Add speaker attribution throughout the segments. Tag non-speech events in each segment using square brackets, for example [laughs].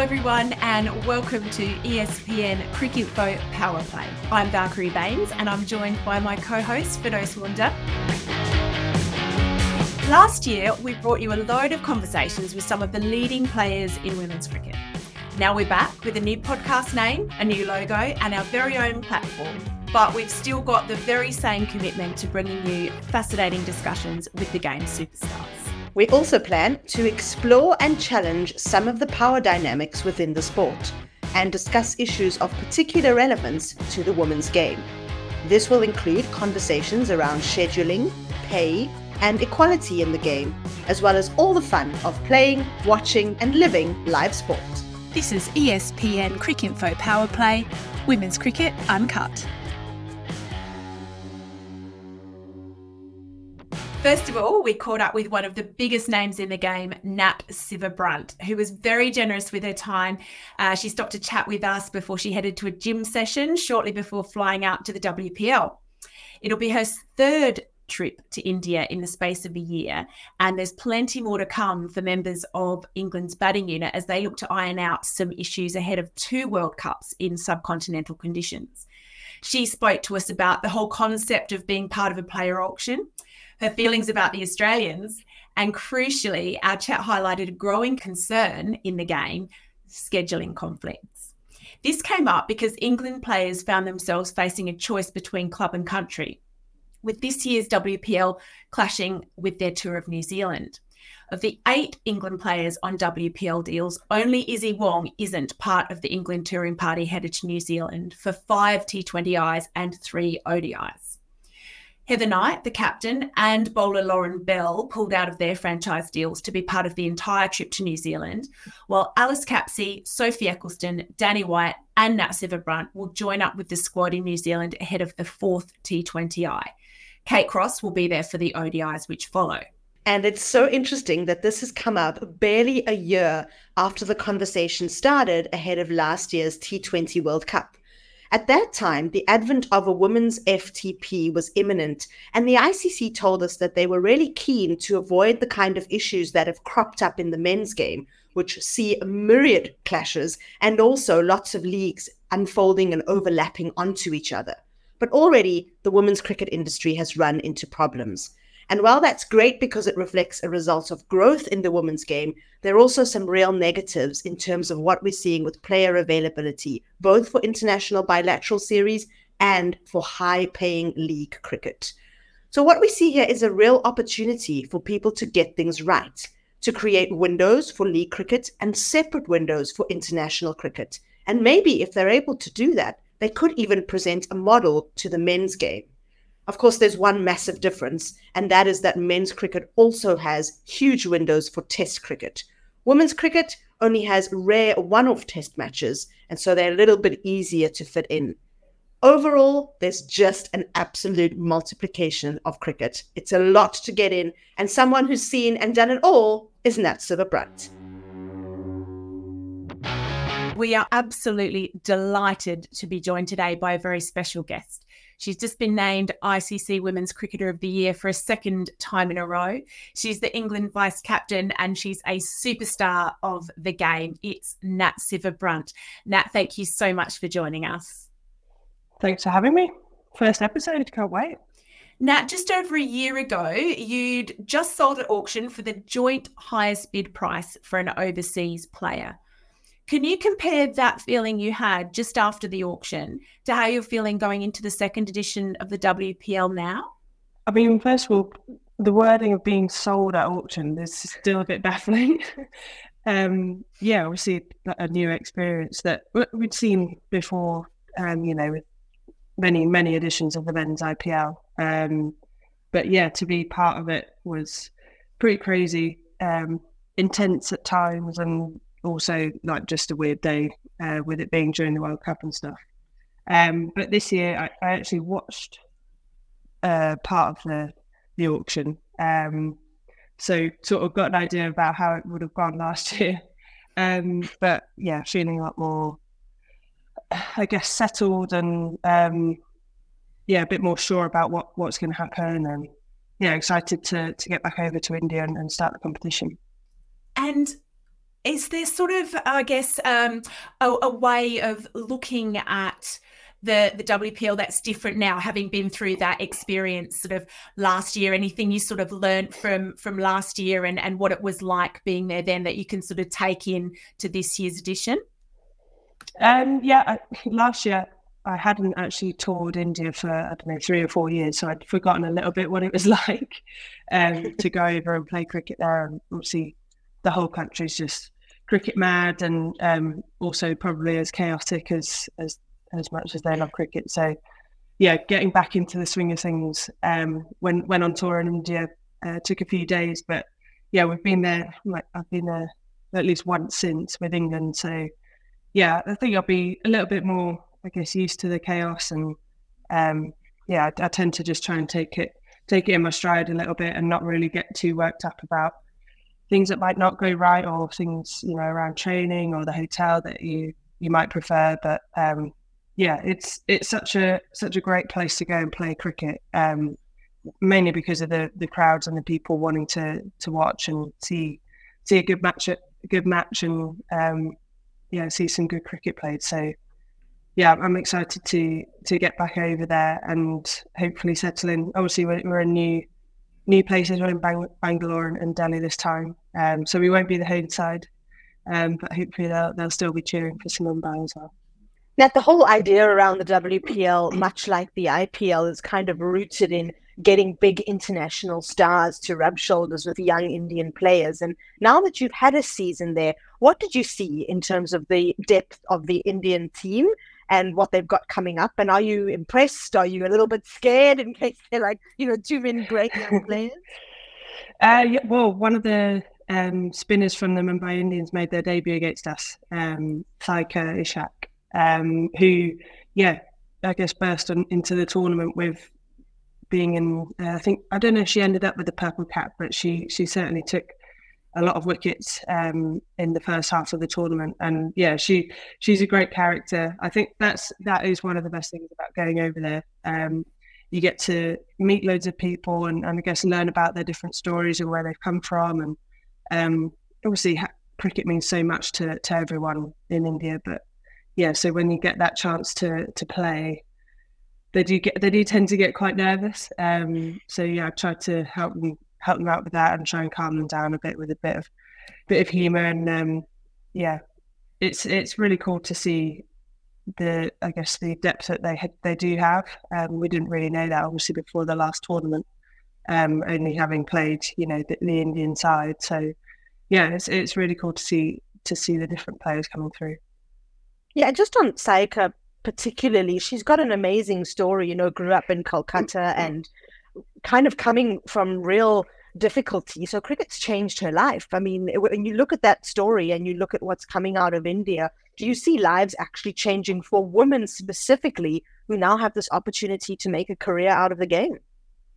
Speaker 1: everyone, and welcome to ESPN Cricinfo Power Play. I'm Valkerie Baynes, and I'm joined by my co host, Firdose Moonda. Last year, we brought you a load of conversations with some of the leading players in women's cricket. Now we're back with a new podcast name, a new logo, and our very own platform. But we've still got the very same commitment to bringing you fascinating discussions with the game's superstars.
Speaker 2: We also plan to explore and challenge some of the power dynamics within the sport and discuss issues of particular relevance to the women's game. This will include conversations around scheduling, pay, and equality in the game, as well as all the fun of playing, watching, and living live sport.
Speaker 1: This is ESPN Cricinfo Power Play, Women's Cricket Uncut. First of all, we caught up with one of the biggest names in the game, Nat Sciver-Brunt, who was very generous with her time. Uh, she stopped to chat with us before she headed to a gym session shortly before flying out to the WPL. It'll be her third trip to India in the space of a year, and there's plenty more to come for members of England's batting unit as they look to iron out some issues ahead of two World Cups in subcontinental conditions. She spoke to us about the whole concept of being part of a player auction her feelings about the Australians. And crucially, our chat highlighted a growing concern in the game scheduling conflicts. This came up because England players found themselves facing a choice between club and country, with this year's WPL clashing with their tour of New Zealand. Of the eight England players on WPL deals, only Issy Wong isn't part of the England touring party headed to New Zealand for five T20Is and three ODIs. Heather Knight, the captain, and bowler Lauren Bell pulled out of their franchise deals to be part of the entire trip to New Zealand, while Alice Capsey, Sophie Ecclestone, Danni Wyatt, and Nat Sciver-Brunt will join up with the squad in New Zealand ahead of the fourth T20I. Kate Cross will be there for the ODIs which follow.
Speaker 2: And it's so interesting that this has come up barely a year after the conversation started ahead of last year's T20 World Cup. At that time, the advent of a women's FTP was imminent, and the ICC told us that they were really keen to avoid the kind of issues that have cropped up in the men's game, which see a myriad clashes and also lots of leagues unfolding and overlapping onto each other. But already, the women's cricket industry has run into problems. And while that's great because it reflects a result of growth in the women's game, there are also some real negatives in terms of what we're seeing with player availability, both for international bilateral series and for high paying league cricket. So, what we see here is a real opportunity for people to get things right, to create windows for league cricket and separate windows for international cricket. And maybe if they're able to do that, they could even present a model to the men's game. Of course, there's one massive difference, and that is that men's cricket also has huge windows for test cricket. Women's cricket only has rare one off test matches, and so they're a little bit easier to fit in. Overall, there's just an absolute multiplication of cricket. It's a lot to get in, and someone who's seen and done it all is Nat Sciver-Brunt.
Speaker 1: We are absolutely delighted to be joined today by a very special guest. She's just been named ICC Women's Cricketer of the Year for a second time in a row. She's the England vice captain and she's a superstar of the game. It's Nat Sciver-Brunt. Nat, thank you so much for joining us.
Speaker 3: Thanks for having me. First episode, can't wait.
Speaker 1: Nat, just over a year ago, you'd just sold at auction for the joint highest bid price for an overseas player. Can you compare that feeling you had just after the auction to how you're feeling going into the second edition of the WPL now?
Speaker 3: I mean, first of all, the wording of being sold at auction is still a bit [laughs] baffling. um, yeah, obviously a new experience that we'd seen before, um, you know, with many, many editions of the men's IPL. Um, but yeah, to be part of it was pretty crazy, um, intense at times, and also like just a weird day uh, with it being during the World Cup and stuff. Um, but this year, I, I actually watched uh, part of the the auction, um, so sort of got an idea about how it would have gone last [laughs] year. Um, but yeah, feeling a lot more, I guess, settled and um, yeah, a bit more sure about what what's going to happen, and yeah, excited to to get back over to India and, and start the competition.
Speaker 1: And is there sort of, I guess, um, a, a, way of looking at the the WPL that's different now, having been through that experience sort of last year? Anything you sort of learned from from last year and and what it was like being there then that you can sort of take in to this year's edition?
Speaker 3: Um, yeah, I, [laughs] last year I hadn't actually toured India for I don't know three or four years, so I'd forgotten a little bit what it was [laughs] like um, to go over and play cricket there. And obviously, the whole country's just cricket mad, and um, also probably as chaotic as as as much as they love cricket. So, yeah, getting back into the swing of things. Um, when went on tour in India uh, took a few days, but yeah, we've been there. Like I've been there at least once since with England. So, yeah, I think I'll be a little bit more I guess used to the chaos and um, yeah, I, I, tend to just try and take it take it in my stride a little bit and not really get too worked up about things that might not go right or things you know around training or the hotel that you you might prefer. But um, yeah, it's it's such a such a great place to go and play cricket. Um, mainly because of the the crowds and the people wanting to to watch and see see a good match a good match and um, yeah see some good cricket played. So yeah, I'm excited to to get back over there and hopefully settle in. Obviously, we're, we're in new new places. We're in Bang- Bangalore and, Delhi this time, um, so we won't be the home side, um, but hopefully they'll they'll still be cheering for some Mumbai as well.
Speaker 2: Now, the whole idea around the WPL, much like the IPL, is kind of rooted in getting big international stars to rub shoulders with young Indian players. And now that you've had a season there, what did you see in terms of the depth of the Indian team and what they've got coming up? And are you impressed? Are you a little bit scared in case they're like, you know, too many great young [laughs] players?
Speaker 3: Uh, yeah, well, one of the um, spinners from the Mumbai Indians made their debut against us, um, Saika Ishaque, um, who, yeah, I guess burst on, into the tournament with being in. Uh, I think I don't know if she ended up with the purple cap, but she she certainly took a lot of wickets um, in the first half of the tournament. And yeah, she she's a great character. I think that's that is one of the best things about going over there. Um, you get to meet loads of people and, and I guess learn about their different stories and where they've come from. And um, obviously, ha- cricket means so much to, to everyone in India. But yeah, so when you get that chance to to play, they do get they do tend to get quite nervous. Um, so yeah, I try to help them help them out with that and try and calm them down a bit with a bit of bit of humor and um, yeah, it's it's really cool to see the I guess the depth that they had, they do have. Um, we didn't really know that obviously before the last tournament, um, only having played you know the, the Indian side. So yeah, it's it's really cool to see to see the different players coming through.
Speaker 2: Yeah, just on Saika particularly, she's got an amazing story. You know, grew up in Kolkata and kind of coming from real difficulty. So cricket's changed her life. I mean, when you look at that story and you look at what's coming out of India, do you see lives actually changing for women specifically who now have this opportunity to make a career out of the game?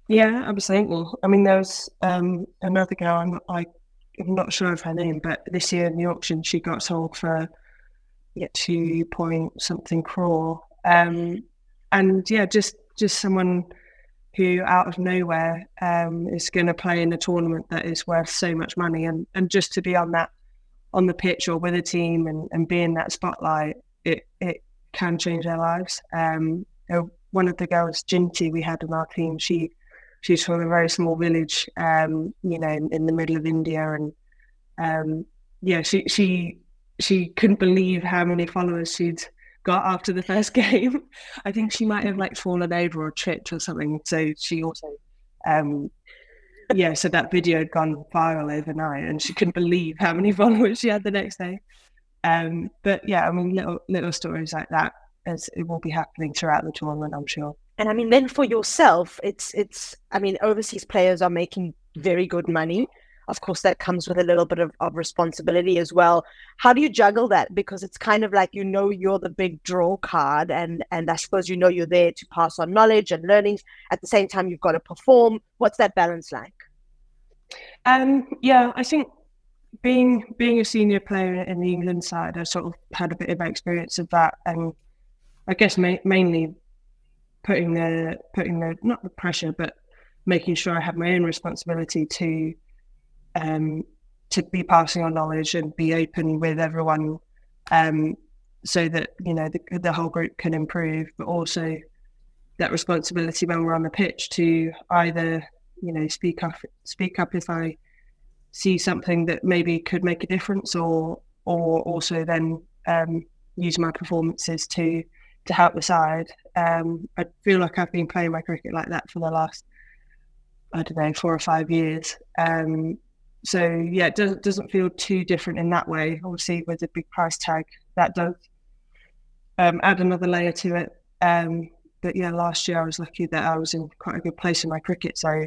Speaker 3: Yeah, absolutely. I mean, there's um, another girl, I'm, I, I'm not sure of her name, but this year in the auction, she got sold for yeah, two point something crore. Um, and yeah, just just someone who out of nowhere um, is going to play in a tournament that is worth so much money. And, and just to be on that on the pitch or with a team and, and be in that spotlight it it can change their lives. Um, one of the girls Jinty we had on our team she she's from a very small village um, you know in, in, the middle of India. And um, yeah she she she couldn't believe how many followers she'd got after the first [laughs] game. I think she might have like fallen over or tripped or something. So she also, um, yeah, so that video had gone viral overnight, and she couldn't believe how many [laughs] followers she had the next day. Um, but yeah, I mean, little little stories like that, as it will be happening throughout the tournament, I'm sure.
Speaker 2: And I mean, then for yourself, it's it's. I mean, overseas players are making very good money of course that comes with a little bit of, of responsibility as well. How do you juggle that? Because it's kind of like you know you're the big draw card and and i suppose you know you're there to pass on knowledge and learnings. At the same time you've got to perform. What's that balance like?
Speaker 3: Um yeah i think being being a senior player in the england side i sort of had a bit of experience of that and i guess ma- mainly putting the putting the not the pressure but making sure i have my own responsibility to um, to be passing on knowledge and be open with everyone, um, so that you know the, the whole group can improve, but also that responsibility when we're on the pitch to either you know speak up speak up if I see something that maybe could make a difference, or or also then um, use my performances to to help the side. Um, I feel like I've been playing my cricket like that for the last I don't know four or five years. Um, so yeah, it doesn't doesn't feel too different in that way. Obviously, with a big price tag, that does um, add another layer to it. Um, but yeah, last year I was lucky that I was in quite a good place in my cricket, so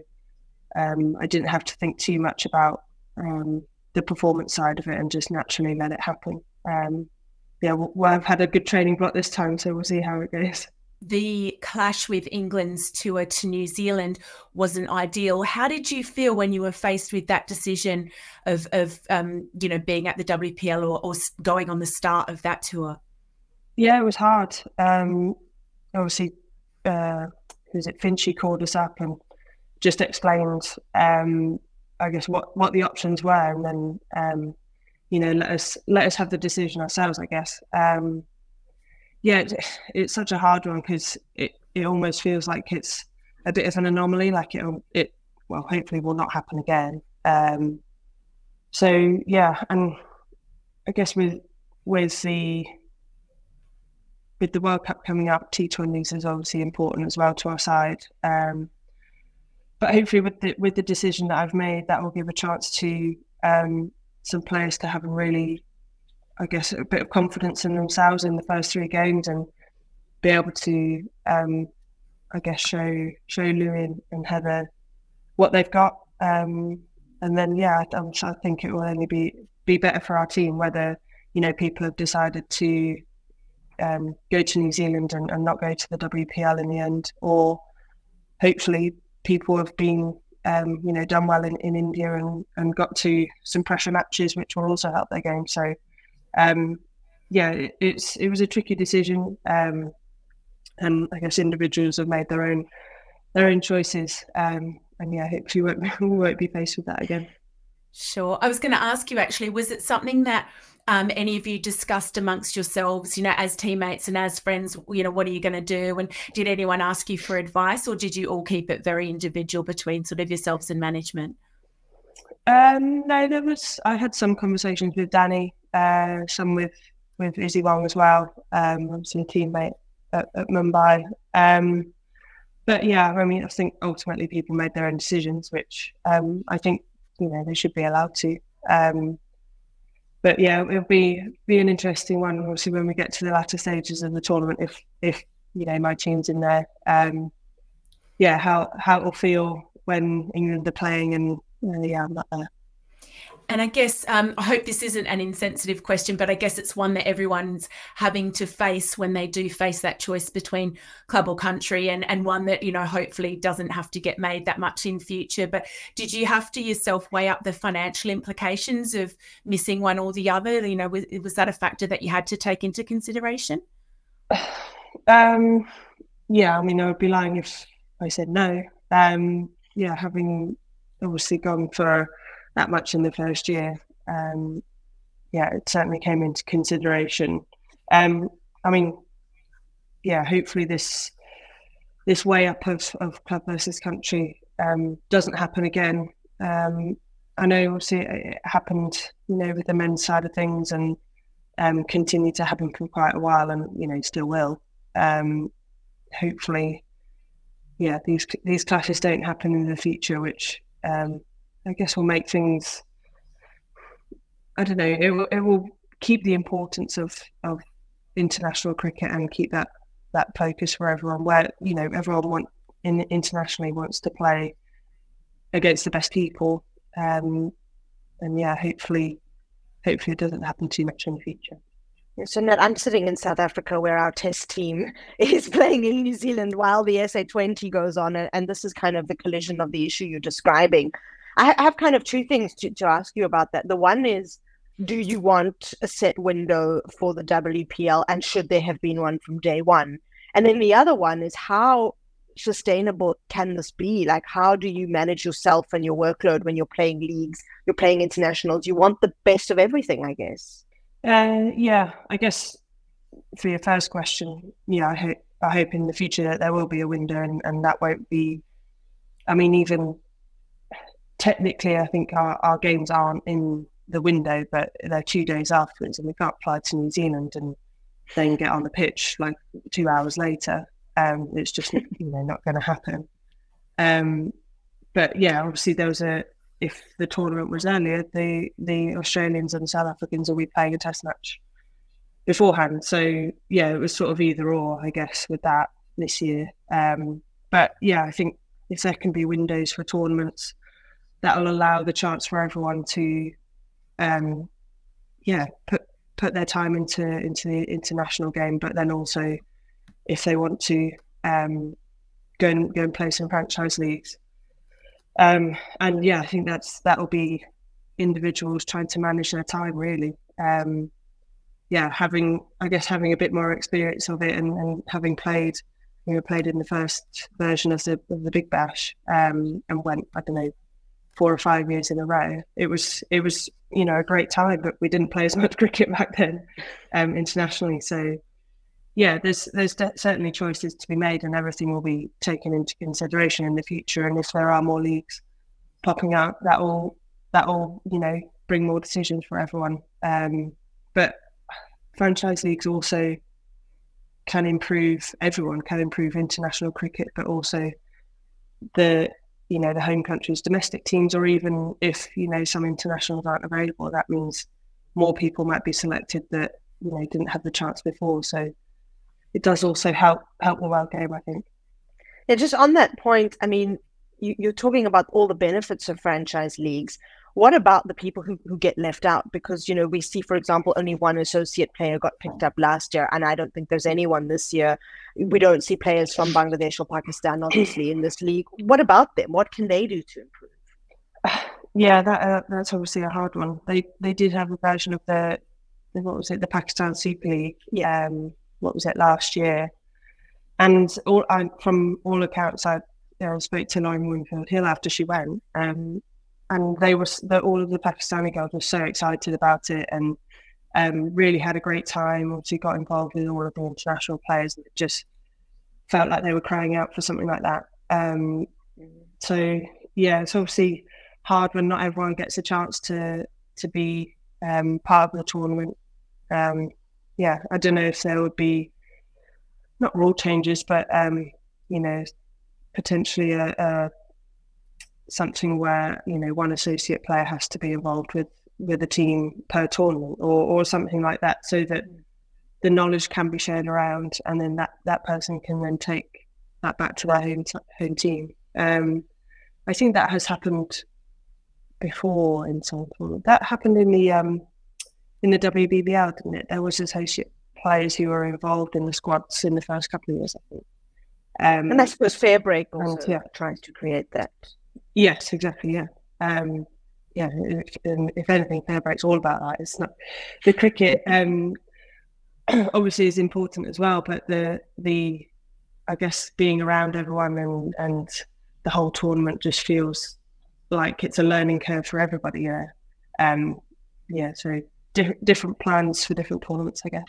Speaker 3: um, I didn't have to think too much about um, the performance side of it and just naturally let it happen. Um, yeah, well, I've had a good training block this time, so we'll see how it goes.
Speaker 1: The clash with England's tour to New Zealand wasn't ideal. How did you feel when you were faced with that decision of, of um, you know, being at the WPL or, or going on the start of that tour?
Speaker 3: Yeah, it was hard. Um, obviously, uh, who's it? Finchy called us up and just explained, um, I guess, what what the options were, and then um, you know let us let us have the decision ourselves. I guess. Yeah, it, it's such a hard one because it it almost feels like it's a bit of an anomaly. Like it it well, hopefully will not happen again. Um, so yeah, and I guess with with the with the World Cup coming up, T20s is obviously important as well to our side. Um, but hopefully, with the with the decision that I've made, that will give a chance to um, some players to have a really, I guess, a bit of confidence in themselves in the first three games and be able to, um, I guess, show show Lewis and Heather what they've got. Um, and then, yeah, I'm, I think it will only be be better for our team whether you know people have decided to um, go to New Zealand and, and, not go to the WPL in the end, or hopefully people have been um, you know done well in, in India and, and got to some pressure matches, which will also help their game. So um, yeah, it, it's it was a tricky decision, um, and I guess individuals have made their own their own choices. Um, and yeah, hopefully won't, [laughs] we won't be faced with that again.
Speaker 1: Sure. I was going to ask you actually, was it something that um, any of you discussed amongst yourselves, you know, as teammates and as friends, you know, what are you going to do? And did anyone ask you for advice or did you all keep it very individual between sort of yourselves and management?
Speaker 3: Um, no, there was, I had some conversations with Danni, uh, some with, with Issy Wong as well, um, obviously a teammate at, at Mumbai. Um, but yeah, I mean, I think ultimately people made their own decisions, which um, I think, you know, they should be allowed to. Um, but yeah, it'll be be an interesting one. Obviously, when we get to the latter stages of the tournament, if if you know my team's in there, um, yeah, how how it'll feel when England are playing, and uh, yeah, I'm not there.
Speaker 1: And I guess um, I hope this isn't an insensitive question, but I guess it's one that everyone's having to face when they do face that choice between club or country, and and one that you know hopefully doesn't have to get made that much in future. But did you have to yourself weigh up the financial implications of missing one or the other? You know, was, was that a factor that you had to take into consideration? [sighs]
Speaker 3: Um, yeah, I mean, I would be lying if I said no. Um, yeah, having obviously gone for that much in the first year. Um, yeah, it certainly came into consideration. Um, I mean, yeah, hopefully this this way up of, of club versus country um, doesn't happen again. Um, I know obviously it happened, you know, with the men's side of things and um, continued to happen for quite a while, and you know, still will. Um, hopefully, yeah, these these clashes don't happen in the future, which um, I guess will make things. I don't know. It will, it will keep the importance of of international cricket and keep that that focus for everyone. Where you know everyone want in internationally wants to play against the best people. Um, and yeah, hopefully, hopefully it doesn't happen too much in the future.
Speaker 2: So now I'm sitting in South Africa where our test team [laughs] is playing in New Zealand while the SA20 goes on. And this is kind of the collision of the issue you're describing. I have kind of two things to, to ask you about that. The one is, do you want a set window for the WPL, and should there have been one from day one? And then the other one is how sustainable can this be? Like, how do you manage yourself and your workload when you're playing leagues, you're playing internationals? You want the best of everything, I guess.
Speaker 3: Uh, yeah, I guess for your first question, yeah, I hope I hope in the future that there will be a window, and, and that won't be. I mean, even technically, I think our, our games aren't in the window, but they're two days afterwards, and we can't fly to New Zealand and then get on the pitch like two hours later. Um, it's just you know not going to happen. Um, but yeah, obviously there was a if the tournament was earlier, the the Australians and South Africans will be playing a test match beforehand. So yeah, it was sort of either or, I guess, with that this year. Um, but yeah, I think if there can be windows for tournaments, that will allow the chance for everyone to, um, yeah, put put their time into into the international game, but then also if they want to um, go and go and play some franchise leagues. Um, and yeah, I think that's that will be individuals trying to manage their time really. Um, yeah, having I guess having a bit more experience of it and, and having played, we were played in the first version of the of the Big Bash um, and went I don't know four or five years in a row. It was it was you know a great time, but we didn't play as much [laughs] cricket back then um, internationally. So yeah, there's there's de- certainly choices to be made, and everything will be taken into consideration in the future. And if there are more leagues popping out, that will that will you know bring more decisions for everyone. Um, but franchise leagues also can improve everyone can improve international cricket, but also the you know the home country's domestic teams, or even if you know some internationals aren't available, that means more people might be selected that you know didn't have the chance before. So it does also help help the world game, I think.
Speaker 2: Yeah, just on that point, I mean, you, you're talking about all the benefits of franchise leagues. What about the people who, who get left out? Because, you know, we see, for example, only one associate player got picked up last year, and I don't think there's anyone this year. We don't see players from Bangladesh or Pakistan, obviously, in this league. What about them? What can they do to improve? [sighs]
Speaker 3: Yeah, that uh, that's obviously a hard one. They they did have a version of the, the what was it, the Pakistan Super League. Yeah. Um, what was it last year? And all I, from all accounts, I spoke to Lauren Winfield Hill after she went, um, and they were the, all of the Pakistani girls were so excited about it and um, really had a great time. Obviously, got involved with all of the international players. And just felt like they were crying out for something like that. Um, so yeah, it's obviously hard when not everyone gets a chance to to be um, part of the tournament. Yeah, I don't know if there would be not rule changes, but um, you know, potentially a, a something where you know one associate player has to be involved with with a team per tournament or or something like that so that the knowledge can be shared around and then that that person can then take that back to their home home team. Um, i think that has happened before in some tournament that happened in the um in the WBBL didn't it there was associate players who were involved in the squads in the first couple of years i think
Speaker 2: um, and I suppose FairBreak also and, yeah. tries to create that.
Speaker 3: Yes, exactly. Yeah. Um, yeah. If, if anything, FairBreak's all about that. It's not the cricket. Um, [clears throat] obviously is important as well, but the the I guess being around everyone and and the whole tournament just feels like it's a learning curve for everybody. Yeah. Um, yeah. So di- different plans for different tournaments, I guess.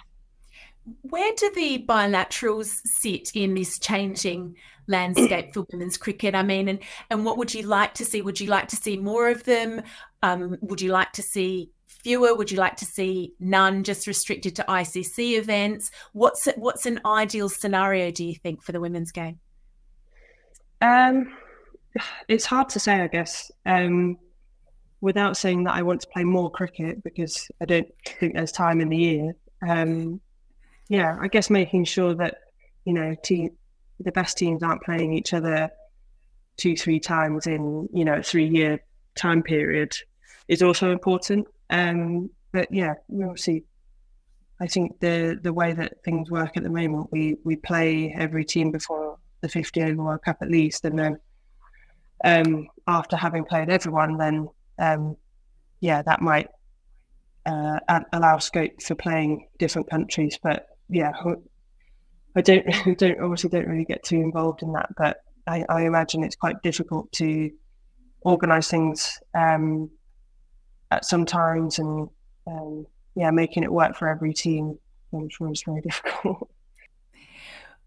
Speaker 1: Where do the bilaterals sit in this changing landscape for women's cricket? I mean, and and what would you like to see? Would you like to see more of them? Um, would you like to see fewer? Would you like to see none, just restricted to ICC events? What's what's an ideal scenario? Do you think for the women's game?
Speaker 3: Um, [sighs] it's hard to say, I guess. Um, without saying that I want to play more cricket because I don't think there's time in the year. Um, yeah, I guess making sure that you know the best teams aren't playing each other two, three times in you know a three year time period is also important. Um, but yeah, obviously, I think the the way that things work at the moment, we we play every team before the 50 over World Cup at least, and then um, after having played everyone, then um, yeah, that might uh, allow scope for playing different countries. But yeah, I don't [laughs] don't obviously don't really get too involved in that, but I, I imagine it's quite difficult to organise things um, at some times and um, yeah, making it work for every team. I'm sure it's very [laughs] difficult.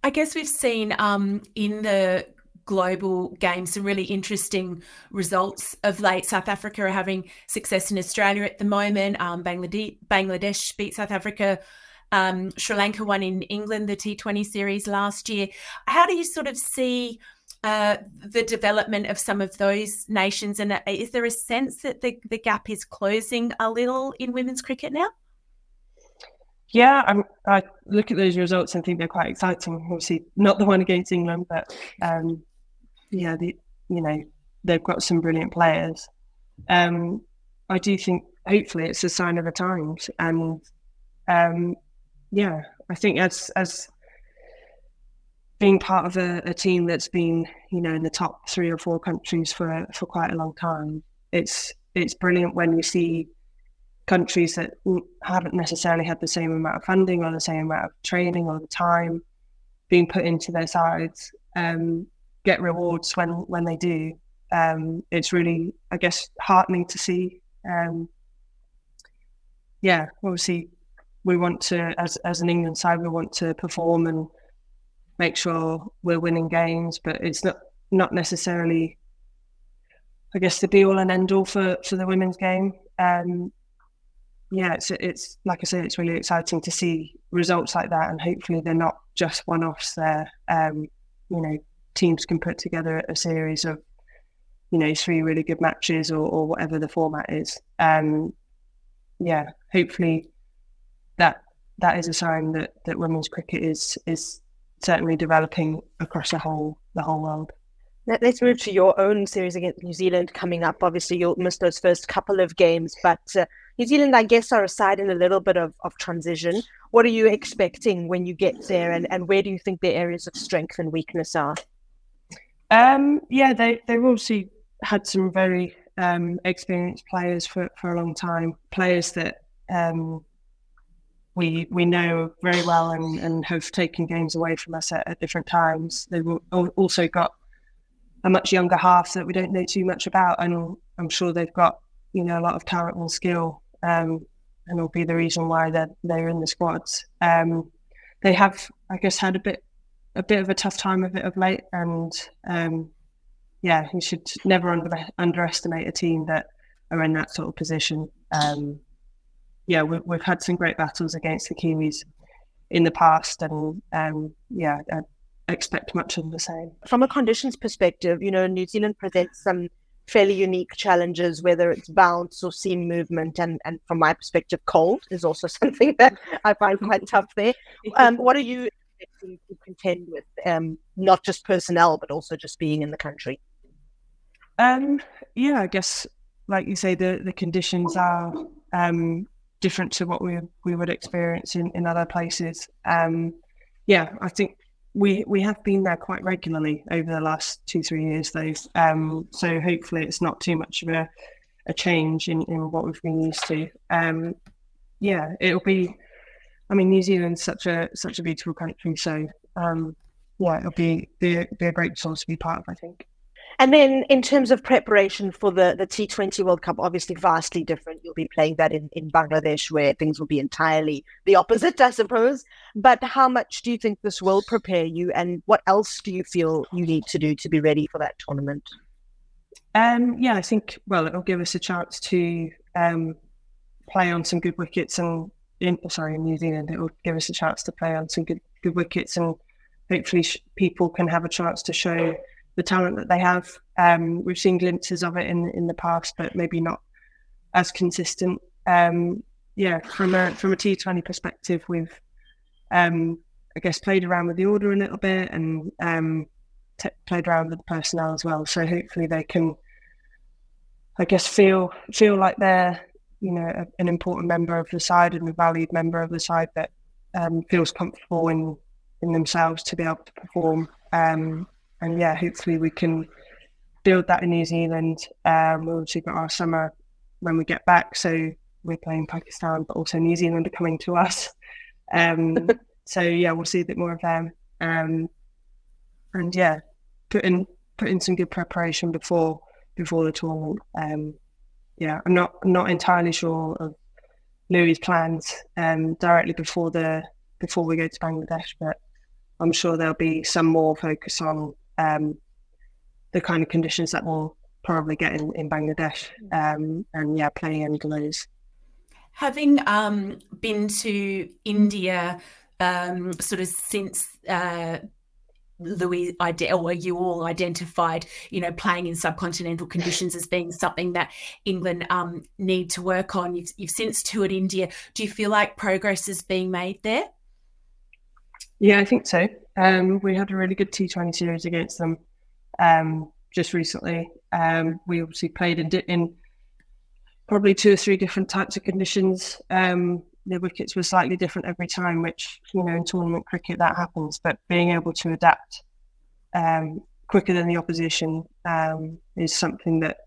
Speaker 1: I guess we've seen um, in the global games some really interesting results of late. South Africa are having success in Australia at the moment. Um, Bangladesh, Bangladesh beat South Africa. Um, Sri Lanka won in England the T20 series last year. How do you sort of see uh, the development of some of those nations? And uh, is there a sense that the, the gap is closing a little in women's cricket now?
Speaker 3: Yeah, I'm, I look at those results and think they're quite exciting. Obviously, not the one against England, but um, yeah, the, you know they've got some brilliant players. Um, I do think hopefully it's a sign of the times, and um, yeah, I think as as being part of a, a, team that's been you know in the top three or four countries for for quite a long time, it's it's brilliant when you see countries that haven't necessarily had the same amount of funding or the same amount of training or the time being put into their sides um, get rewards when when they do. Um, it's really, I guess, heartening to see. Um, yeah, obviously, we want to, as as an England side, we want to perform and make sure we're winning games, but it's not not necessarily, I guess, the be all and end all for for the women's game. Um, yeah, it's it's like I said, it's really exciting to see results like that, and hopefully they're not just one-offs. There, um, you know, teams can put together a series of, you know, three really good matches or, or whatever the format is. Um, yeah, hopefully that that is a sign that that women's cricket is is certainly developing across the whole the whole world.
Speaker 2: Let's move to your own series against New Zealand coming up. Obviously, you'll miss those first couple of games, but uh, New Zealand, I guess, are aside in a little bit of, of transition. What are you expecting when you get there, and, and where do you think their areas of strength and weakness are?
Speaker 3: Um, yeah, they they've obviously had some very um, experienced players for, for a long time, players that um, we we know very well and, and have taken games away from us at, at different times. They've also got a much younger half that we don't know too much about, and I'm sure they've got you know a lot of talent and skill um, and will be the reason why they're they're in the squads. Um, they have, I guess, had a bit a bit of a tough time of it of late, and um, yeah, you should never under, underestimate a team that are in that sort of position. Um, yeah, we, we've had some great battles against the Kiwis in the past, and um, yeah, I expect much of the same.
Speaker 2: From a conditions perspective, you know, New Zealand presents some fairly unique challenges, whether it's bounce or seam movement. And, and from my perspective, cold is also [laughs] something that I find quite tough there. [laughs] Um, what are you expecting to contend with, um, not just personnel, but also just being in the country?
Speaker 3: Um, yeah, I guess, like you say, the, the conditions are um, different to what we we would experience in, in other places. Um, yeah, I think we we have been there quite regularly over the last two three years though um, so hopefully it's not too much of a, a change in, in what we've been used to um, yeah it'll be i mean new zealand's such a such a beautiful country so um, yeah it'll be, be, be a great source to be part of i think
Speaker 2: and then in terms of preparation for the, the T20 World Cup, obviously vastly different. You'll be playing that in, in Bangladesh where things will be entirely the opposite, I suppose. But how much do you think this will prepare you? And what else do you feel you need to do to be ready for that tournament?
Speaker 3: Um, yeah, I think, well, it'll give us a chance to um, play on some good wickets and, in, sorry, in New Zealand, it will give us a chance to play on some good, good wickets and hopefully sh- people can have a chance to show the talent that they have. Um, we've seen glimpses of it in in the past, but maybe not as consistent. Um, yeah, from a from a T Twenty perspective, we've um, I guess played around with the order a little bit and um, t- played around with the personnel as well. So hopefully they can, I guess, feel feel like they're you know a, an important member of the side and a valued member of the side that um, feels comfortable in in themselves to be able to perform. Um, and yeah, hopefully we can build that in New Zealand. Um, we've obviously got our summer when we get back, so we're playing Pakistan, but also New Zealand are coming to us. Um, [laughs] so yeah, we'll see a bit more of them. Um, and yeah, put in put in some good preparation before before the tour Um, yeah, I'm not not entirely sure of Lewis' plans um, directly before the before we go to Bangladesh, but I'm sure there'll be some more focus on um, the kind of conditions that we'll probably get in, in Bangladesh um, and yeah, playing under those.
Speaker 1: Having um, been to India um, sort of since uh, Lewis or you all identified, you know, playing in subcontinental conditions as being something that England um, need to work on. You've, you've since toured India. Do you feel like progress is being made there?
Speaker 3: Yeah, I think so. Um, we had a really good T20 series against them um, just recently. Um, we obviously played in, in, probably two or three different types of conditions. Um, the wickets were slightly different every time, which you know in tournament cricket that happens. But being able to adapt um, quicker than the opposition um, is something that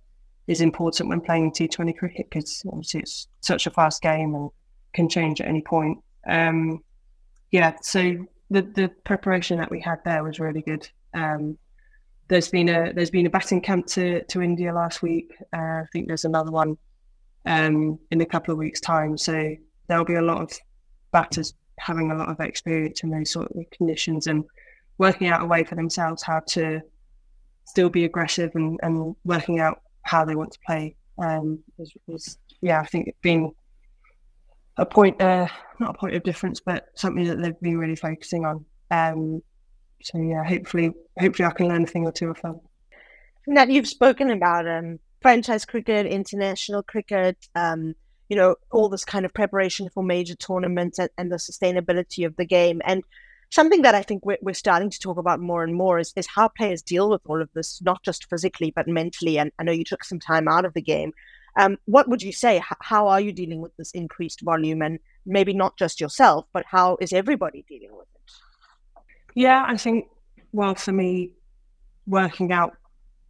Speaker 3: is important when playing T20 cricket because obviously it's such a fast game and can change at any point. Um, yeah, so the the preparation that we had there was really good. Um, there's been a there's been a batting camp to to India last week. Uh, I think there's another one um, in a couple of weeks' time. So there'll be a lot of batters having a lot of experience in those sort of conditions and working out a way for themselves how to still be aggressive and, and working out how they want to play. Um, yeah, I think it's been a point, uh, not a point of difference, but something that they've been really focusing on. Um, so yeah, hopefully, hopefully I can learn a thing or two of them.
Speaker 2: That you've spoken about um, franchise cricket, international cricket, um, you know, all this kind of preparation for major tournaments and, and the sustainability of the game. And something that I think we're, we're starting to talk about more and more is, is how players deal with all of this, not just physically, but mentally. And I know you took some time out of the game. Um, what would you say? H- how are you dealing with this increased volume? And maybe not just yourself, but how is everybody dealing with it?
Speaker 3: Yeah, I think, well, for me, working out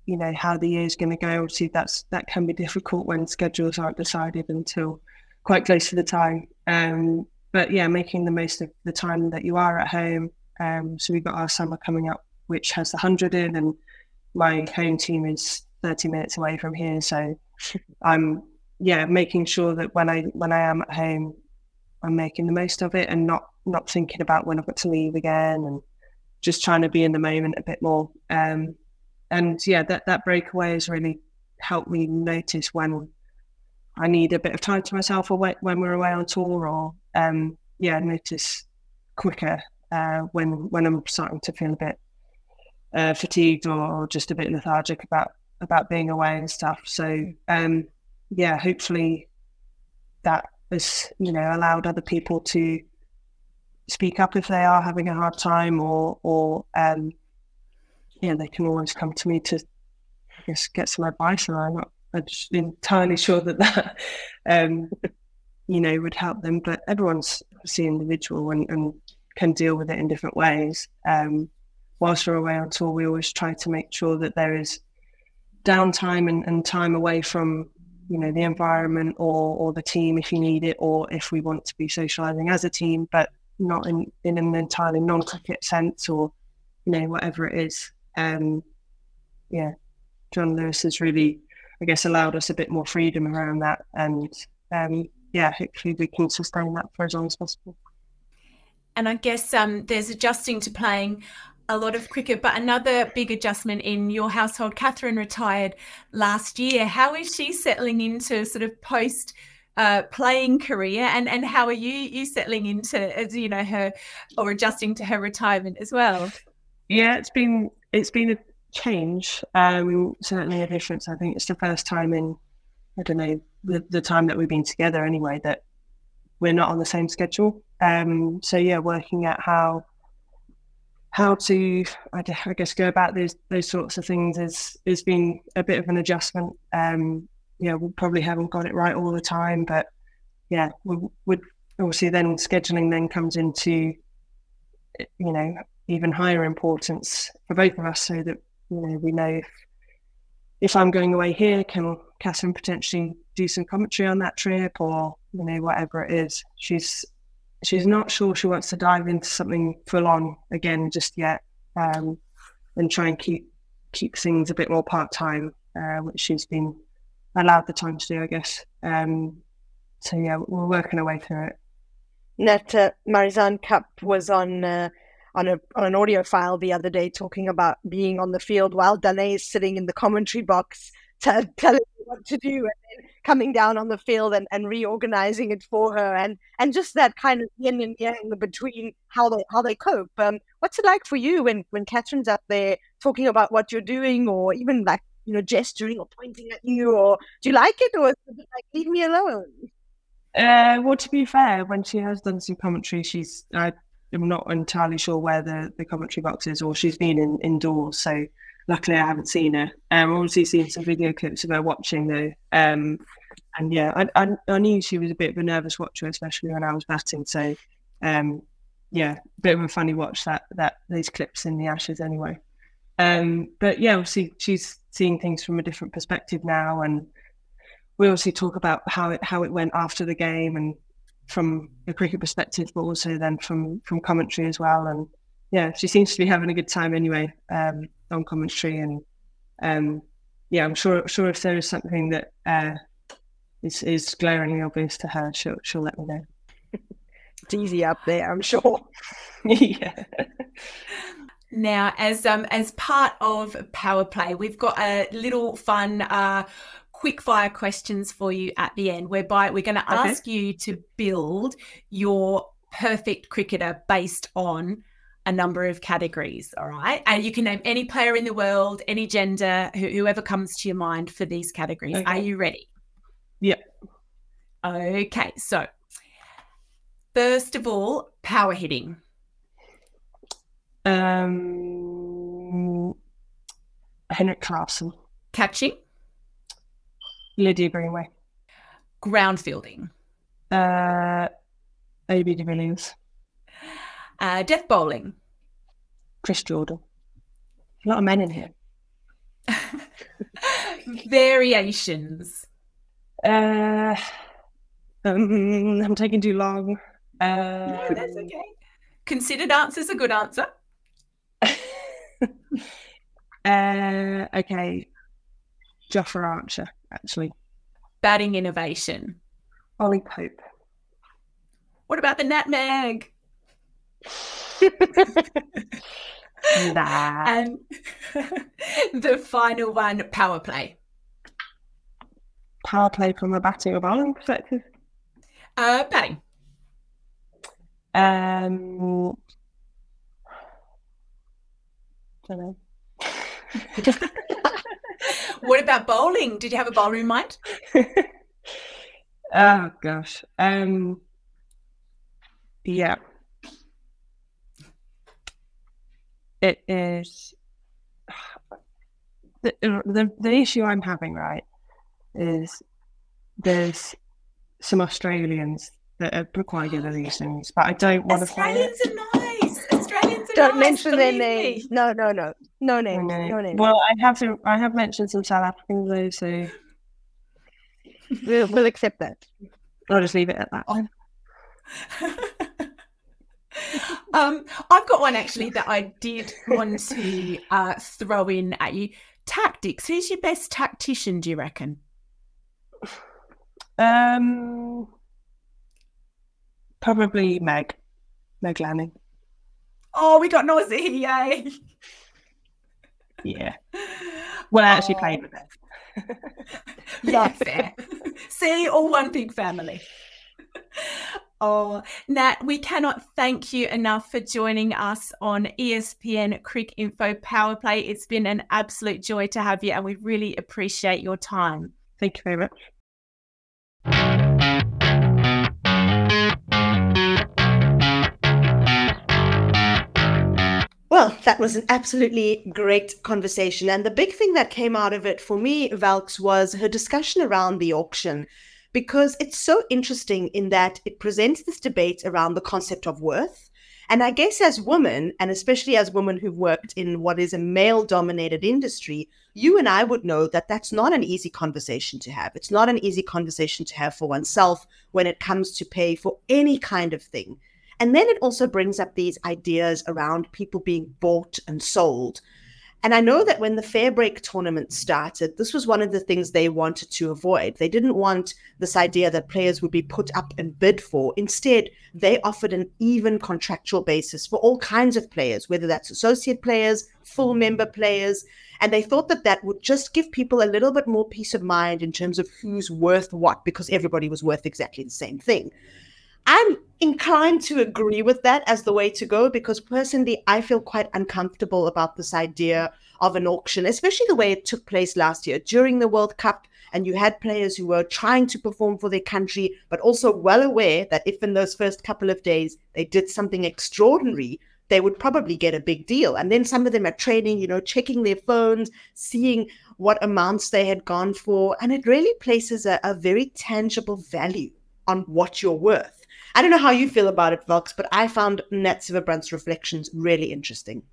Speaker 3: you know how the year is going to go. Obviously, that's that can be difficult when schedules aren't decided until quite close to the time. Um, but yeah, making the most of the time that you are at home. Um, so we've got our summer coming up, which has the hundred in, and my home team is thirty minutes away from here. So [laughs] I'm yeah making sure that when I when I am at home, I'm making the most of it and not not thinking about when I've got to leave again and just trying to be in the moment a bit more. Um, and yeah, that that breakaway has really helped me notice when I need a bit of time to myself, or when we're away on tour, or um, yeah, notice quicker uh, when when I'm starting to feel a bit uh, fatigued or, just a bit lethargic about about being away and stuff. So um, yeah, hopefully that has you know allowed other people to speak up if they are having a hard time or or um, yeah, they can always come to me to, I guess, get some advice. And I'm not I'm entirely sure that that, um, you know, would help them. But everyone's obviously individual and, and can deal with it in different ways. Um, whilst we're away on tour, we always try to make sure that there is downtime and, and time away from you know the environment or or the team if you need it or if we want to be socializing as a team but not in in an entirely non-cricket sense or you know whatever it is um, yeah, Jon Lewis has really, I guess, allowed us a bit more freedom around that, and um, yeah, hopefully we can sustain that for as long as possible.
Speaker 1: And I guess um, there's adjusting to playing a lot of cricket, but another big adjustment in your household. Katherine retired last year. How is she settling into sort of post? Uh, playing career and and how are you you settling into as you know her or adjusting to her retirement as well
Speaker 3: yeah it's been it's been a change. Um, certainly a difference. I think it's the first time in I don't know the, the time that we've been together anyway that we're not on the same schedule. Um, so yeah, working out how how to I, guess go about those those sorts of things is has been a bit of an adjustment. Um, yeah, we probably haven't got it right all the time, but yeah, we would obviously then scheduling then comes into you know even higher importance for both of us so that you know we know if if I'm going away here, can Katherine potentially do some commentary on that trip or you know whatever it is. She's she's not sure she wants to dive into something full on again just yet, um, and try and keep keep things a bit more part time, uh, which she's been allowed the time to do, I guess. Um, so yeah, we're working our way through it.
Speaker 2: That uh, Marizanne Kapp was on uh, on a on an audio file the other day talking about being on the field while Dane is sitting in the commentary box telling you what to do and coming down on the field and, and reorganizing it for her and and just that kind of yin and yang between how they how they cope. Um, what's it like for you when when Katherine's up there talking about what you're doing or even like you know gesturing or pointing at you or do you like it or it like leave me alone?
Speaker 3: Uh, well, to be fair, when she has done some commentary, she's I am not entirely sure where the, the commentary box is, or she's been in indoors. So luckily, I haven't seen her. Um, I've obviously seen some video clips of her watching though. Um, and yeah, I, I, I knew she was a bit of a nervous watcher, especially when I was batting. So um, yeah, a bit of a funny watch that that these clips in the Ashes anyway. Um, but yeah, obviously she's seeing things from a different perspective now, and we obviously talk about how it how it went after the game and from a cricket perspective, but also then from from commentary as well. And yeah, she seems to be having a good time anyway um, on commentary. And um, yeah, I'm sure sure if there is something that uh, is is glaringly obvious to her, she'll she'll let me know. [laughs]
Speaker 2: it's easy up there, I'm sure. [laughs]
Speaker 3: yeah.
Speaker 1: Now, as um as part of Power Play, we've got a little fun uh quick fire questions for you at the end, whereby we're going to okay. ask you to build your perfect cricketer based on a number of categories. All right. And you can name any player in the world, any gender, whoever comes to your mind for these categories. Okay. Are you ready?
Speaker 3: Yep.
Speaker 1: Okay. So, first of all, power hitting.
Speaker 3: Um, Henrik Larsson.
Speaker 1: Catching.
Speaker 3: Lydia Greenway.
Speaker 1: Ground fielding.
Speaker 3: Uh, AB de Villiers.
Speaker 1: Uh, death bowling.
Speaker 3: Chris Jordan. A lot of men in here. [laughs]
Speaker 1: Variations.
Speaker 3: Uh, um, I'm taking too long. Uh,
Speaker 1: no, that's okay. Considered answers a good answer. [laughs]
Speaker 3: uh, okay. Jofra Archer actually.
Speaker 1: Batting innovation.
Speaker 3: Ollie Pope.
Speaker 1: What about the nutmeg? [laughs]
Speaker 3: nah.
Speaker 1: And [laughs] the final one, power play.
Speaker 3: Power play from a batting or bowling perspective?
Speaker 1: Uh, batting.
Speaker 3: Um, don't know. [laughs] [laughs]
Speaker 1: what about bowling? Did you have a bowler in mind? [laughs]
Speaker 3: oh gosh. Um yeah. It is [sighs] the, the the issue I'm having, right, is there's some Australians that are quite good at these things, but I don't want to.
Speaker 1: Australians are nice. Australians are
Speaker 2: Don't
Speaker 1: nice,
Speaker 2: mention their names. No, no, no, no names. No, no names.
Speaker 3: Well, I have to. I have mentioned some South Africans though, so
Speaker 2: we'll, we'll accept that.
Speaker 3: I'll just leave it at that. One. [laughs]
Speaker 1: um, I've got one actually that I did want to uh, throw in at you. Tactics. Who's your best tactician? Do you reckon?
Speaker 3: Um, probably Meg, Meg Lanning.
Speaker 1: Oh, we got Nosy, yay!
Speaker 3: Yeah. [laughs] Well, I actually oh. played with
Speaker 1: it. [laughs] yeah, [laughs] fair. See, all one big family. Oh, Nat, we cannot thank you enough for joining us on ESPN Cricinfo Power Play. It's been an absolute joy to have you, and we really appreciate your time.
Speaker 3: Thank you very much.
Speaker 2: Well, that was an absolutely great conversation. And the big thing that came out of it for me, Valks, was her discussion around the auction, because it's so interesting in that it presents this debate around the concept of worth. And I guess as women, and especially as women who've worked in what is a male dominated industry, you and I would know that that's not an easy conversation to have. It's not an easy conversation to have for oneself when it comes to pay for any kind of thing. And then it also brings up these ideas around people being bought and sold. And I know that when the FairBreak tournament started, this was one of the things they wanted to avoid. They didn't want this idea that players would be put up and bid for. Instead, they offered an even contractual basis for all kinds of players, whether that's associate players, full member players. And they thought that that would just give people a little bit more peace of mind in terms of who's worth what, because everybody was worth exactly the same thing. I'm inclined to agree with that as the way to go because personally, I feel quite uncomfortable about this idea of an auction, especially the way it took place last year during the World Cup. And you had players who were trying to perform for their country, but also well aware that if in those first couple of days they did something extraordinary, they would probably get a big deal. And then some of them are training, you know, checking their phones, seeing what amounts they had gone for. And it really places a, a very tangible value on what you're worth. I don't know how you feel about it, Valks, but I found Nat Sciver-Brunt's reflections really interesting.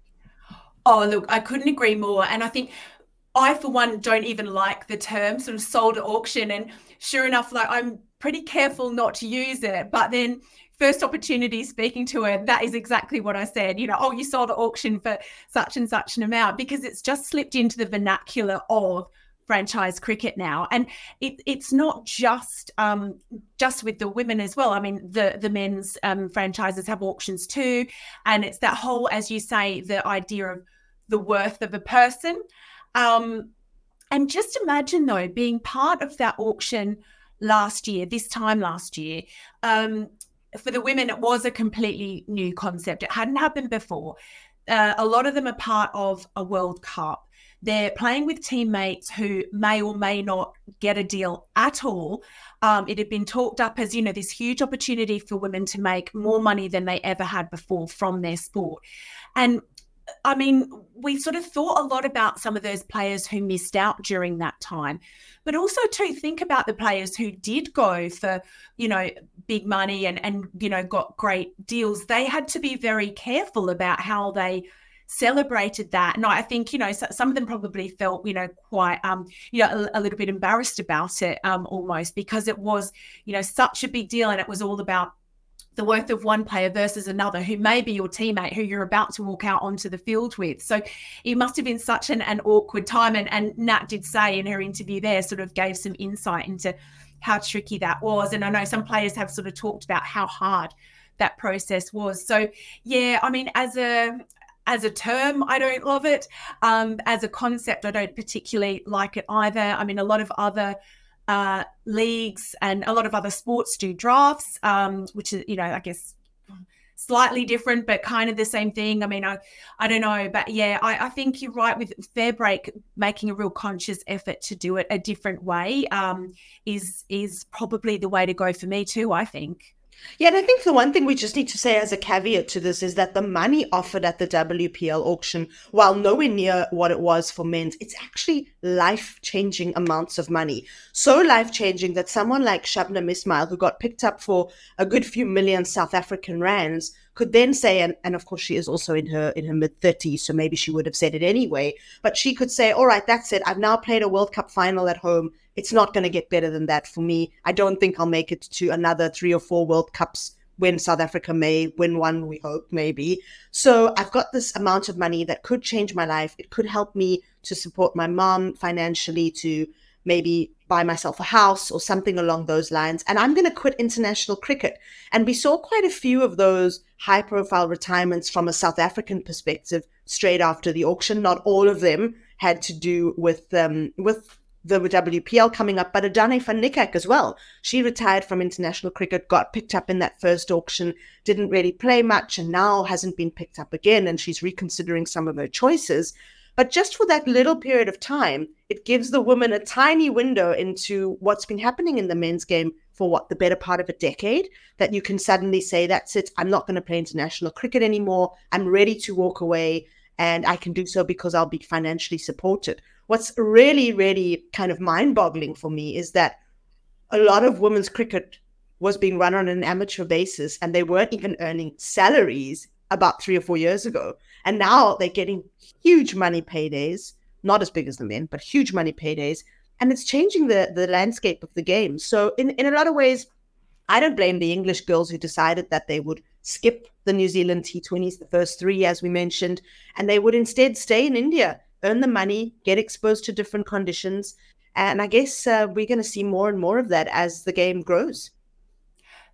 Speaker 1: Oh, look, I couldn't agree more. And I think I, for one, don't even like the term sort of sold at auction. And sure enough, like I'm pretty careful not to use it. But then, first opportunity speaking to her, that is exactly what I said. You know, oh, you sold at auction for such and such an amount because it's just slipped into the vernacular of franchise cricket now, and it, it's not just um, just with the women as well. I mean, the the men's um, franchises have auctions too, and it's that whole, as you say, the idea of the worth of a person. Um, and just imagine though being part of that auction last year, this time last year. Um, for the women, it was a completely new concept. It hadn't happened before. Uh, a lot of them are part of a World Cup. They're playing with teammates who may or may not get a deal at all. Um, it had been talked up as, you know, this huge opportunity for women to make more money than they ever had before from their sport. And I mean, we sort of thought a lot about some of those players who missed out during that time, but also to think about the players who did go for, you know, big money and and you know got great deals. They had to be very careful about how they celebrated that. And I think, you know, some of them probably felt, you know, quite, um, you know, a, a little bit embarrassed about it um, almost because it was, you know, such a big deal and it was all about the worth of one player versus another who may be your teammate who you're about to walk out onto the field with. So it must have been such an, an awkward time. And, and Nat did say in her interview there, sort of gave some insight into how tricky that was. And I know some players have sort of talked about how hard that process was. So yeah, I mean, as a as a term, I don't love it. Um, as a concept, I don't particularly like it either. I mean, a lot of other uh, leagues and a lot of other sports do drafts, um, which is, you know, I guess slightly different, but kind of the same thing. I mean, I, I don't know, but yeah, I, I think you're right with FairBreak making a real conscious effort to do it a different way um, is is probably the way to go for me too. I think.
Speaker 2: Yeah, and I think the one thing we just need to say as a caveat to this is that the money offered at the WPL auction, while nowhere near what it was for men's, it's actually life changing amounts of money. So life changing that someone like Shabnam Ismail, who got picked up for a good few million South African rands, could then say, and, and of course she is also in her in her mid 30s, so maybe she would have said it anyway, but she could say, All right, that's it. I've now played a World Cup final at home it's not going to get better than that for me. I don't think I'll make it to another three or four World Cups when South Africa may win one, we hope, maybe. So I've got this amount of money that could change my life. It could help me to support my mom financially, to maybe buy myself a house or something along those lines. And I'm going to quit international cricket. And we saw quite a few of those high profile retirements from a South African perspective straight after the auction. Not all of them had to do with um, with the WPL coming up, but Dane van Niekerk as well. She retired from international cricket, got picked up in that first auction, didn't really play much, and now hasn't been picked up again, and she's reconsidering some of her choices. But just for that little period of time, it gives the woman a tiny window into what's been happening in the men's game for what the better part of a decade. That you can suddenly say, That's it, I'm not going to play international cricket anymore. I'm ready to walk away, and I can do so because I'll be financially supported what's really, really kind of mind boggling for me is that a lot of women's cricket was being run on an amateur basis and they weren't even earning salaries about three or four years ago. And now they're getting huge money paydays, not as big as the men, but huge money paydays. And it's changing the, the landscape of the game. So, in, in a lot of ways, I don't blame the English girls who decided that they would skip the New Zealand T20s, the first three, as we mentioned, and they would instead stay in India earn the money, get exposed to different conditions. And I guess uh, we're going to see more and more of that as the game grows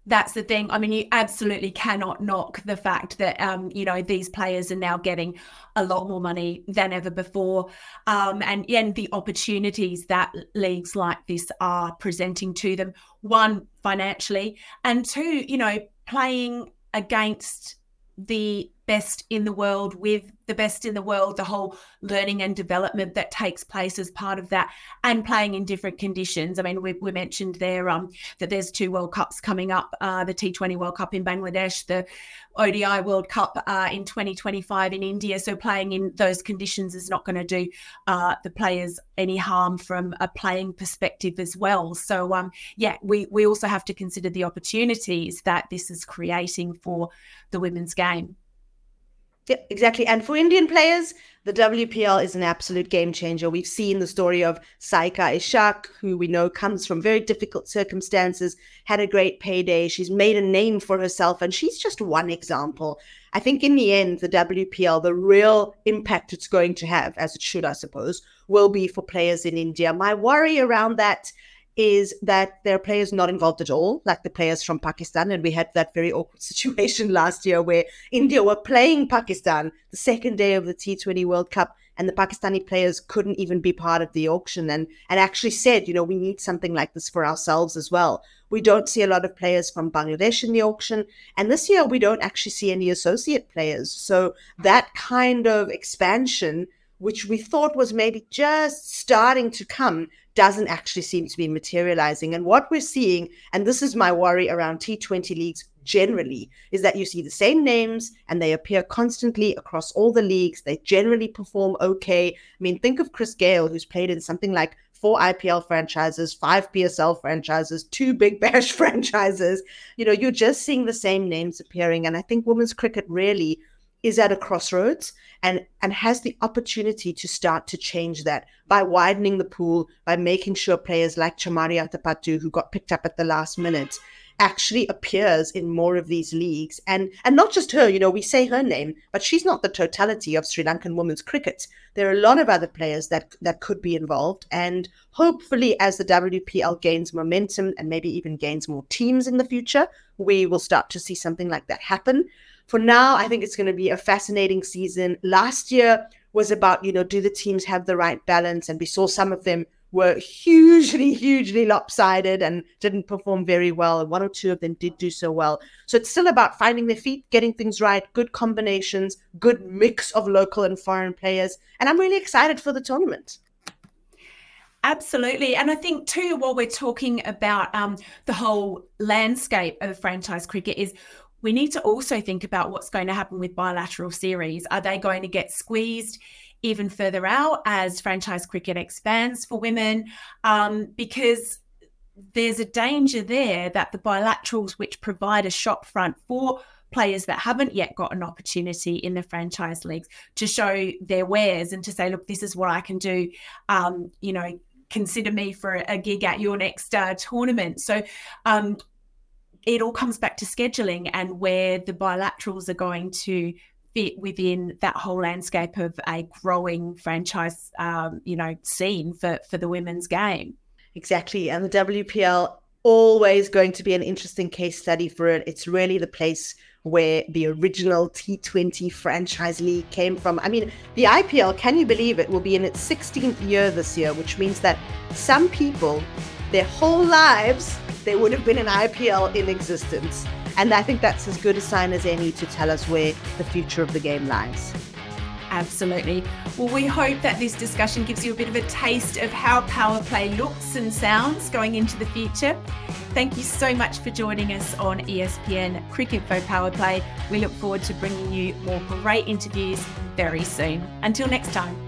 Speaker 1: that's the thing. I mean, you absolutely cannot knock the fact that um, you know these players are now getting a lot more money than ever before, um, and and the opportunities that leagues like this are presenting to them. One financially, and two, you know, playing against the best in the world with the best in the world, the whole learning and development that takes place as part of that, and playing in different conditions. I mean, we, we mentioned there um, that there's two World Cups coming up uh, the T20 World Cup in Bangladesh, the ODI World Cup uh, in 2025 in India. So, playing in those conditions is not going to do uh, the players any harm from a playing perspective as well. So, um, yeah, we, we also have to consider the opportunities that this is creating for the women's game.
Speaker 2: Yep, exactly. And for Indian players, the WPL is an absolute game changer. We've seen the story of Saika Ishaque, who we know comes from very difficult circumstances, had a great payday. She's made a name for herself, and she's just one example. I think in the end, the WPL, the real impact it's going to have, as it should, I suppose, will be for players in India. My worry around that is that there are players not involved at all, like the players from Pakistan. And we had that very awkward [laughs] situation last year where India were playing Pakistan the second day of the T20 World Cup, and the Pakistani players couldn't even be part of the auction and, and actually said, you know, we need something like this for ourselves as well. We don't see a lot of players from Bangladesh in the auction. And this year, we don't actually see any associate players. So that kind of expansion which we thought was maybe just starting to come, doesn't actually seem to be materializing. And what we're seeing, and this is my worry around T20 leagues generally, is that you see the same names and they appear constantly across all the leagues. They generally perform okay. I mean, think of Chris Gayle, who's played in something like four IPL franchises, five PSL franchises, two Big [laughs] Bash franchises. You know, you're just seeing the same names appearing. And I think women's cricket really is at a crossroads and and has the opportunity to start to change that by widening the pool by making sure players like Chamari Athapaththu who got picked up at the last minute actually appears in more of these leagues. And and not just her you know we say her name but she's not the totality of Sri Lankan women's cricket. There are a lot of other players that that could be involved. And hopefully as the WPL gains momentum and maybe even gains more teams in the future we will start to see something like that happen for now, I think it's going to be a fascinating season. Last year was about, you know, do the teams have the right balance? And we saw some of them were hugely, hugely lopsided and didn't perform very well. And one or two of them did do so well. So it's still about finding their feet, getting things right, good combinations, good mix of local and foreign players. And I'm really excited for the tournament.
Speaker 1: Absolutely. And I think, too, while we're talking about um, the whole landscape of franchise cricket, is we need to also think about what's going to happen with bilateral series. Are they going to get squeezed even further out as franchise cricket expands for women? Um, because there's a danger there that the bilaterals, which provide a shop front for players that haven't yet got an opportunity in the franchise leagues to show their wares and to say, look, this is what I can do. Um, you know, consider me for a gig at your next uh, tournament. So um, it all comes back to scheduling and where the bilaterals are going to fit within that whole landscape of a growing franchise, um, you know, scene for for the women's game.
Speaker 2: Exactly, and the WPL always going to be an interesting case study for it. It's really the place where the original T20 franchise league came from. I mean, the IPL, can you believe it, will be in its 16th year this year, which means that some people, their whole lives, there would have been an IPL in existence. And I think that's as good a sign as any to tell us where the future of the game lies.
Speaker 1: Absolutely. Well, we hope that this discussion gives you a bit of a taste of how power play looks and sounds going into the future. Thank you so much for joining us on ESPN Cricinfo Power Play. We look forward to bringing you more great interviews very soon. Until next time.